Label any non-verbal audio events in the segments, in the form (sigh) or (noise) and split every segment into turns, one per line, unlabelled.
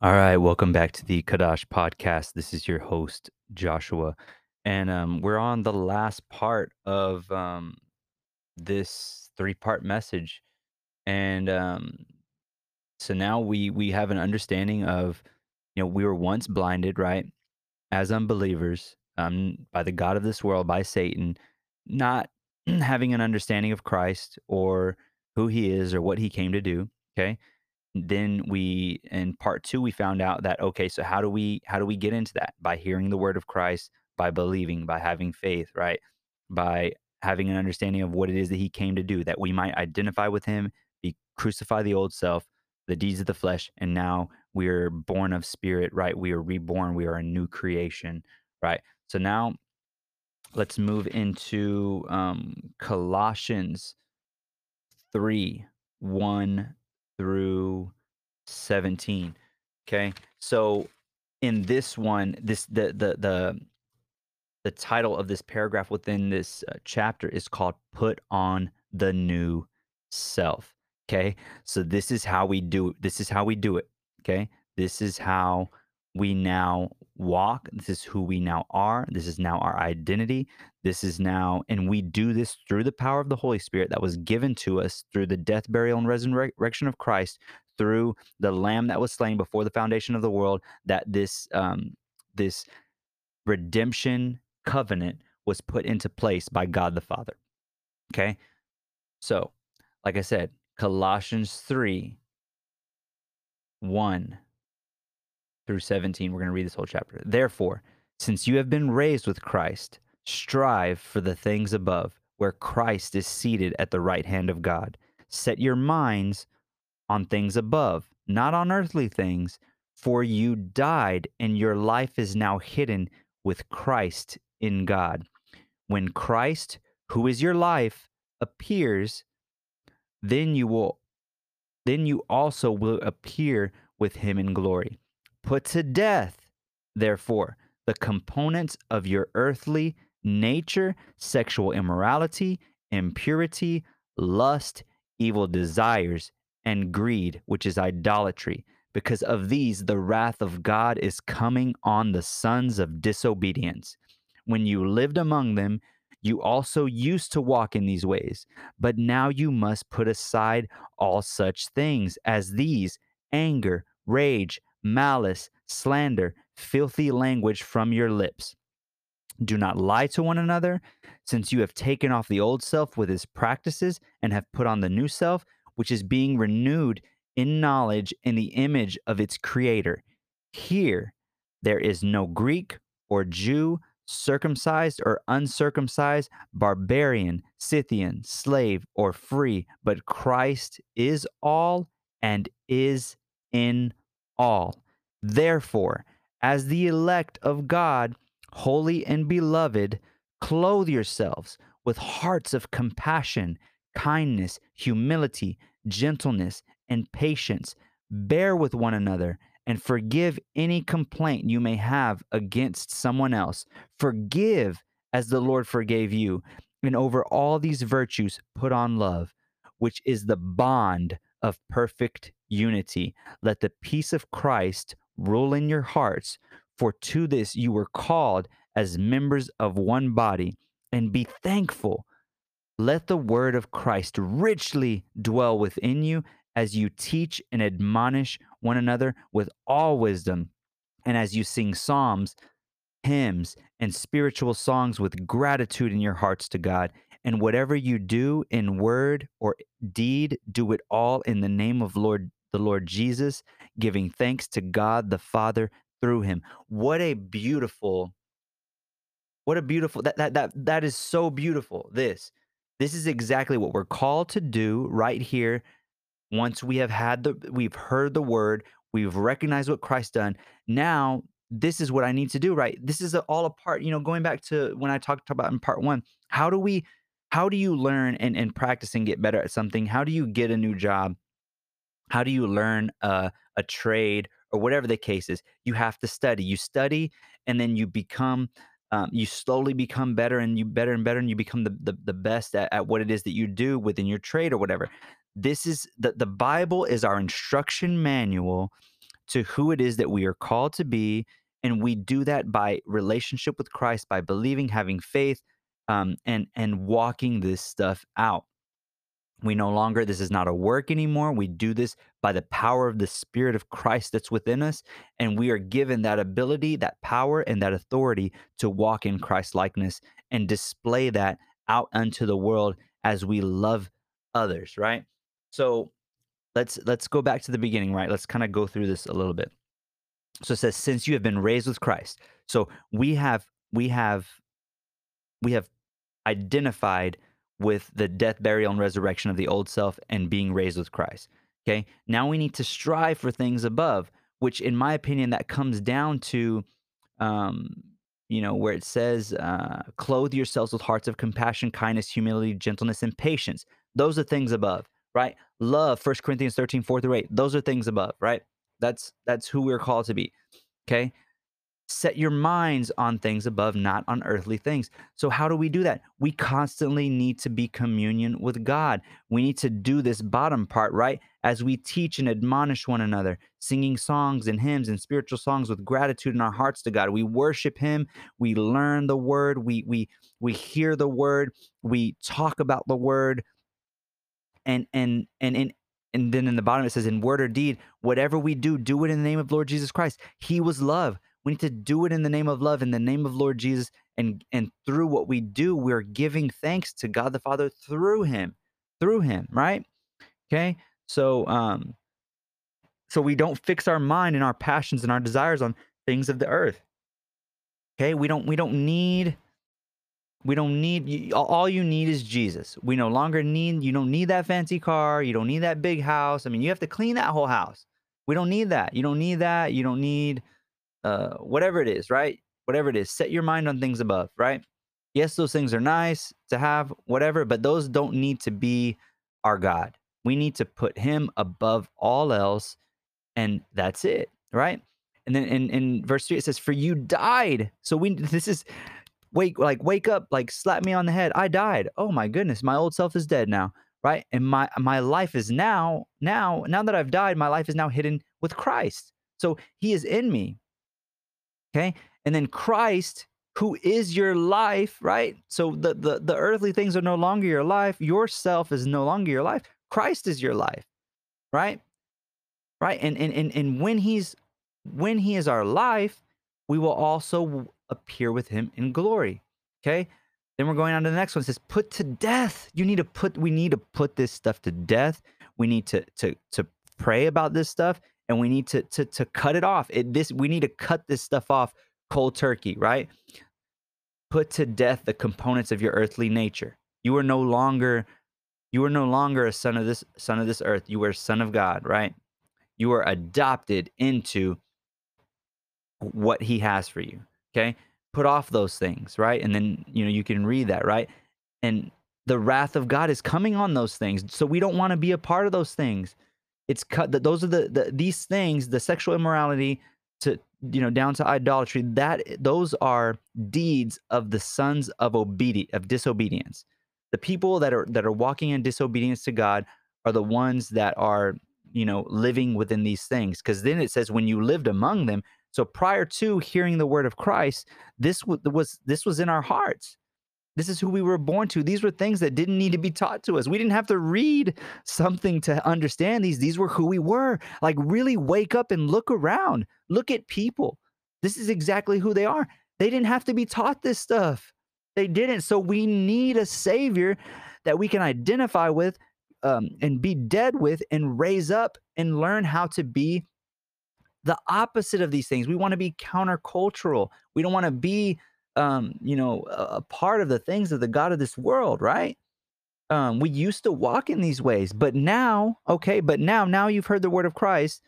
All right, welcome back to the Kadash podcast. This is your host Joshua, and um, we're on the last part of um, this three-part message, and um, so now we we have an understanding of, you know, we were once blinded, right, as unbelievers, um, by the god of this world, by Satan, not (clears throat) having an understanding of Christ or who He is or what He came to do. Okay, then we in part two we found out that okay so how do we how do we get into that? By hearing the word of christ by believing by having faith right? By having an understanding of what it is that he came to do that we might identify with him be crucify the old self the deeds of the flesh and now we're born of spirit right? We are reborn we are a new creation right? So now let's move into um, colossians 3 1 through 17. Okay. So in this one, this the the the the title of this paragraph within this uh, chapter is called Put on the New Self. Okay. So this is how we do this is how we do it. Okay. This is how we now walk. This is who we now are. This is now our identity. This is now, and we do this through the power of the Holy Spirit that was given to us through the death, burial, and resurrection of Christ, through the Lamb that was slain before the foundation of the world. That this um, this redemption covenant was put into place by God the Father. Okay, so like I said, Colossians three one through 17. We're going to read this whole chapter. Therefore, since you have been raised with Christ, strive for the things above, where Christ is seated at the right hand of God. Set your minds on things above, not on earthly things, for you died, and your life is now hidden with Christ in God. When Christ, who is your life, appears, then you will then you also will appear with him in glory. Put to death, therefore, the components of your earthly nature sexual immorality, impurity, lust, evil desires, and greed, which is idolatry. Because of these, the wrath of God is coming on the sons of disobedience. When you lived among them, you also used to walk in these ways, but now you must put aside all such things as these anger, rage, malice, slander, filthy language from your lips. Do not lie to one another, since you have taken off the old self with its practices and have put on the new self, which is being renewed in knowledge in the image of its creator. Here, there is no Greek or Jew, circumcised or uncircumcised, barbarian, Scythian, slave, or free, but Christ is all and is in all. Therefore, as the elect of God, holy and beloved, clothe yourselves with hearts of compassion, kindness, humility, gentleness, and patience. Bear with one another and forgive any complaint you may have against someone else. Forgive as the Lord forgave you. And over all these virtues, put on love, which is the bond of perfect unity. Let the peace of Christ rule in your hearts, for to this you were called as members of one body, and be thankful. Let the word of Christ richly dwell within you as you teach and admonish one another with all wisdom, and as you sing psalms, hymns, and spiritual songs with gratitude in your hearts to God. And whatever you do in word or deed, do it all in the name of Lord the Lord Jesus, giving thanks to God the Father through him. What a beautiful what a beautiful that that that that is so beautiful. This this is exactly what we're called to do right here once we have had the we've heard the word, we've recognized what Christ done. Now this is what I need to do, right? This is all a part, you know, going back to when I talked about in part 1. How do we how do you learn and, and practice and get better at something? How do you get a new job? How do you learn a, a trade or whatever the case is? You have to study. You study and then you become, um, you slowly become better and you better and better and you become the, the, the best at, at what it is that you do within your trade or whatever. This is the, the Bible is our instruction manual to who it is that we are called to be. And we do that by relationship with Christ, by believing, having faith, um, and and walking this stuff out. We no longer, this is not a work anymore. We do this by the power of the Spirit of Christ that's within us. And we are given that ability, that power, and that authority to walk in Christ likeness and display that out unto the world as we love others, right? So let's let's go back to the beginning, right? Let's kind of go through this a little bit. So it says, since you have been raised with Christ. So we have we have we have identified with the death, burial, and resurrection of the old self and being raised with Christ. Okay. Now we need to strive for things above, which, in my opinion, that comes down to, um, you know, where it says, uh, clothe yourselves with hearts of compassion, kindness, humility, gentleness, and patience. Those are things above, right? Love, First Corinthians 13, 4 through 8. Those are things above, right? That's that's who we're called to be. Okay set your minds on things above, not on earthly things. So, how do we do that? We constantly need to be communion with God. We need to do this bottom part, right? As we teach and admonish one another, singing songs and hymns and spiritual songs with gratitude in our hearts to God. We worship Him. We learn the Word. We we we hear the Word. We talk about the Word. And and and in and then in the bottom it says, in word or deed, whatever we do, do it in the name of Lord Jesus Christ. He was love. We need to do it in the name of love, in the name of Lord Jesus. And, and through what we do, we're giving thanks to God the Father through him, through him, right? Okay. So, um, so we don't fix our mind and our passions and our desires on things of the earth. Okay. We don't, we don't need, we don't need, all you need is Jesus. We no longer need, you don't need that fancy car. You don't need that big house. I mean, you have to clean that whole house. We don't need that. You don't need that. You don't need, uh, whatever it is, right? Whatever it is, set your mind on things above, right? Yes, those things are nice to have, whatever, but those don't need to be our God. We need to put Him above all else, and that's it, right? And then in, in verse three, it says, For you died. So we, this is, wake, like, wake up, like, slap me on the head. I died. Oh my goodness, my old self is dead now right and my my life is now now now that i've died my life is now hidden with christ so he is in me Okay. And then Christ, who is your life, right? So the, the, the earthly things are no longer your life. Yourself is no longer your life. Christ is your life, right? Right. And, and, and, and when he's, when he is our life, we will also appear with him in glory. Okay. Then we're going on to the next one. It says, put to death. You need to put, we need to put this stuff to death. We need to, to, to pray about this stuff and we need to to to cut it off. It this we need to cut this stuff off cold turkey, right? Put to death the components of your earthly nature. You are no longer you are no longer a son of this son of this earth. You are a son of God, right? You are adopted into what he has for you. Okay? Put off those things, right? And then, you know, you can read that, right? And the wrath of God is coming on those things. So we don't want to be a part of those things it's cut that those are the, the these things the sexual immorality to you know down to idolatry that eh, those are deeds of the sons of obedi- of disobedience. The people that are that are walking in disobedience to god are the ones that are you know living within these things because then it says when you lived among them so prior to hearing the word of christ this was this was in our hearts this is who we were born to. These were things that didn't need to be taught to us. We didn't have to read something to understand these. These were who we were. Like, really wake up and look around. Look at people. This is exactly who they are. They didn't have to be taught this stuff. They didn't. So, we need a savior that we can identify with um, and be dead with and raise up and learn how to be the opposite of these things. We want to be countercultural. We don't want to be um, you know, a, part of the things of the God of this world, right? Um, we used to walk in these ways, but now, okay, but now, now you've heard the word of Christ.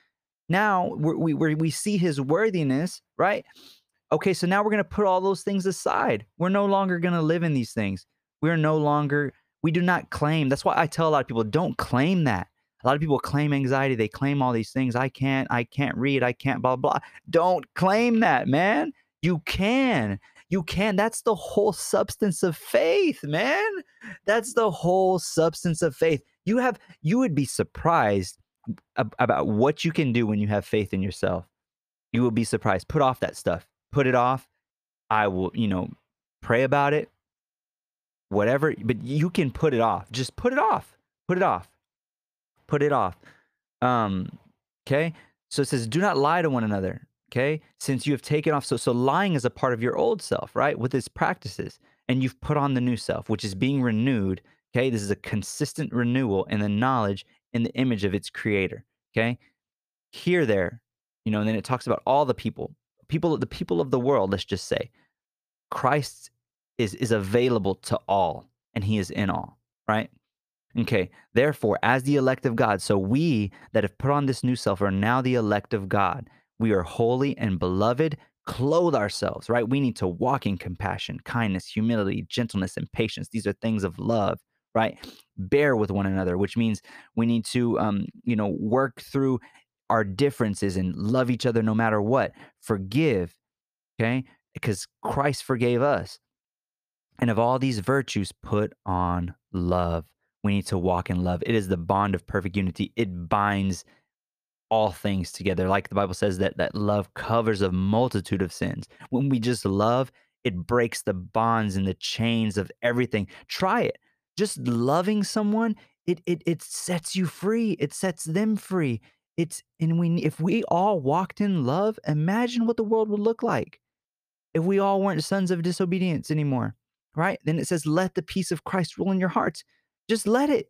Now we we we see His worthiness, right? Okay, so now we're gonna put all those things aside. We're no longer gonna live in these things. We're no longer. We do not claim. That's why I tell a lot of people, don't claim that. A lot of people claim anxiety. They claim all these things. I can't. I can't read. I can't. Blah blah. Don't claim that, man. You can. You can. That's the whole substance of faith, man. That's the whole substance of faith. You have, you would be surprised about what you can do when you have faith in yourself. You will be surprised. Put off that stuff. Put it off. I will, you know, pray about it, whatever, but you can put it off. Just put it off. Put it off. Put it off. Um, okay. So it says, do not lie to one another. Okay. Since you have taken off. So, so lying is a part of your old self, right? With its practices. And you've put on the new self, which is being renewed. Okay. This is a consistent renewal in the knowledge in the image of its creator. Okay. Here, there, you know, and then it talks about all the people, people, the people of the world, let's just say. Christ is is available to all and he is in all, right? Okay, therefore, as the elect of God, so we that have put on this new self are now the elect of God. We are holy and beloved, clothe ourselves, right? We need to walk in compassion, kindness, humility, gentleness, and patience. These are things of love, right? Bear with one another, which means we need to, um, you know, work through our differences and love each other no matter what. Forgive, okay? Because Christ forgave us. And of all these virtues, put on love. We need to walk in love. It is the bond of perfect unity. It binds all things together. Like the Bible says that that love covers a multitude of sins. When we just love, it breaks the bonds and the chains of everything. Try it. Just loving someone, it it it sets you free. It sets them free. It's and we if we all walked in love, imagine what the world would look like if we all weren't sons of disobedience anymore right? Then it says, let the peace of Christ rule in your hearts. Just let it,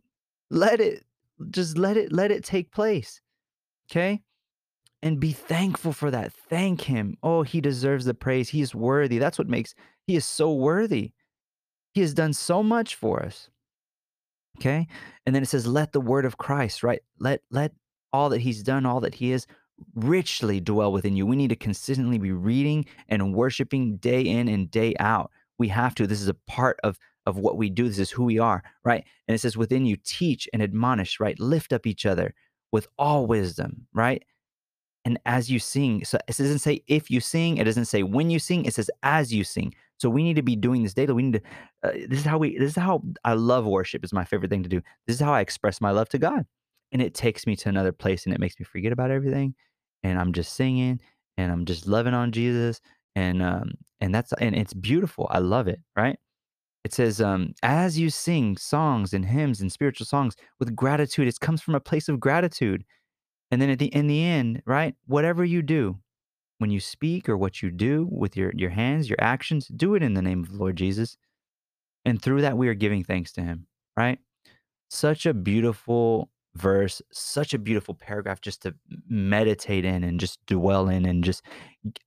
let it, just let it, let it take place. Okay. And be thankful for that. Thank him. Oh, he deserves the praise. He is worthy. That's what makes, he is so worthy. He has done so much for us. Okay. And then it says, let the word of Christ, right? Let, let all that he's done, all that he is, richly dwell within you. We need to consistently be reading and worshiping day in and day out we have to. This is a part of of what we do. This is who we are, right? And it says within you teach and admonish, right? Lift up each other with all wisdom, right? And as you sing, so it doesn't say if you sing, it doesn't say when you sing, it says as you sing. So we need to be doing this daily. We need to. Uh, this is how we. This is how I love worship. Is my favorite thing to do. This is how I express my love to God, and it takes me to another place, and it makes me forget about everything, and I'm just singing, and I'm just loving on Jesus, and um and that's and it's beautiful i love it right it says um as you sing songs and hymns and spiritual songs with gratitude it comes from a place of gratitude and then at the in the end right whatever you do when you speak or what you do with your your hands your actions do it in the name of the lord jesus and through that we are giving thanks to him right such a beautiful verse, such a beautiful paragraph just to meditate in and just dwell in and just,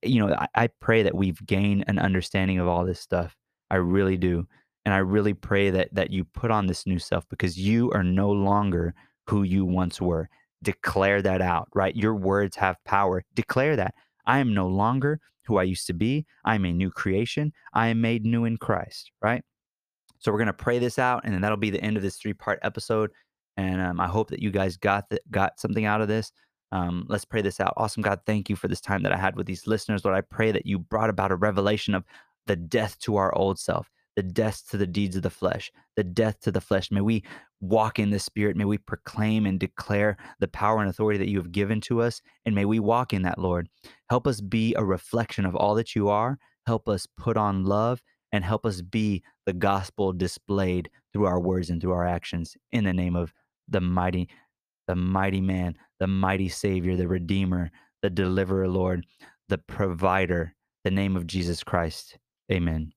you know, I, I pray that we've gained an understanding of all this stuff. I really do. And I really pray that that you put on this new self because you are no longer who you once were. Declare that out, right? Your words have power. Declare that. I am no longer who I used to be. I am a new creation. I am made new in Christ, right? So we're going to pray this out, and then that'll be the end of this three part episode. And um, I hope that you guys got the, got something out of this. Um, let's pray this out. Awesome God, thank you for this time that I had with these listeners. Lord, I pray that you brought about a revelation of the death to our old self, the death to the deeds of the flesh, the death to the flesh. May we walk in the spirit. May we proclaim and declare the power and authority that you have given to us. And may we walk in that, Lord. Help us be a reflection of all that you are. Help us put on love and help us be the gospel displayed through our words and through our actions in the name of the mighty, the mighty man, the mighty Savior, the Redeemer, the Deliverer, Lord, the Provider, the name of Jesus Christ. Amen.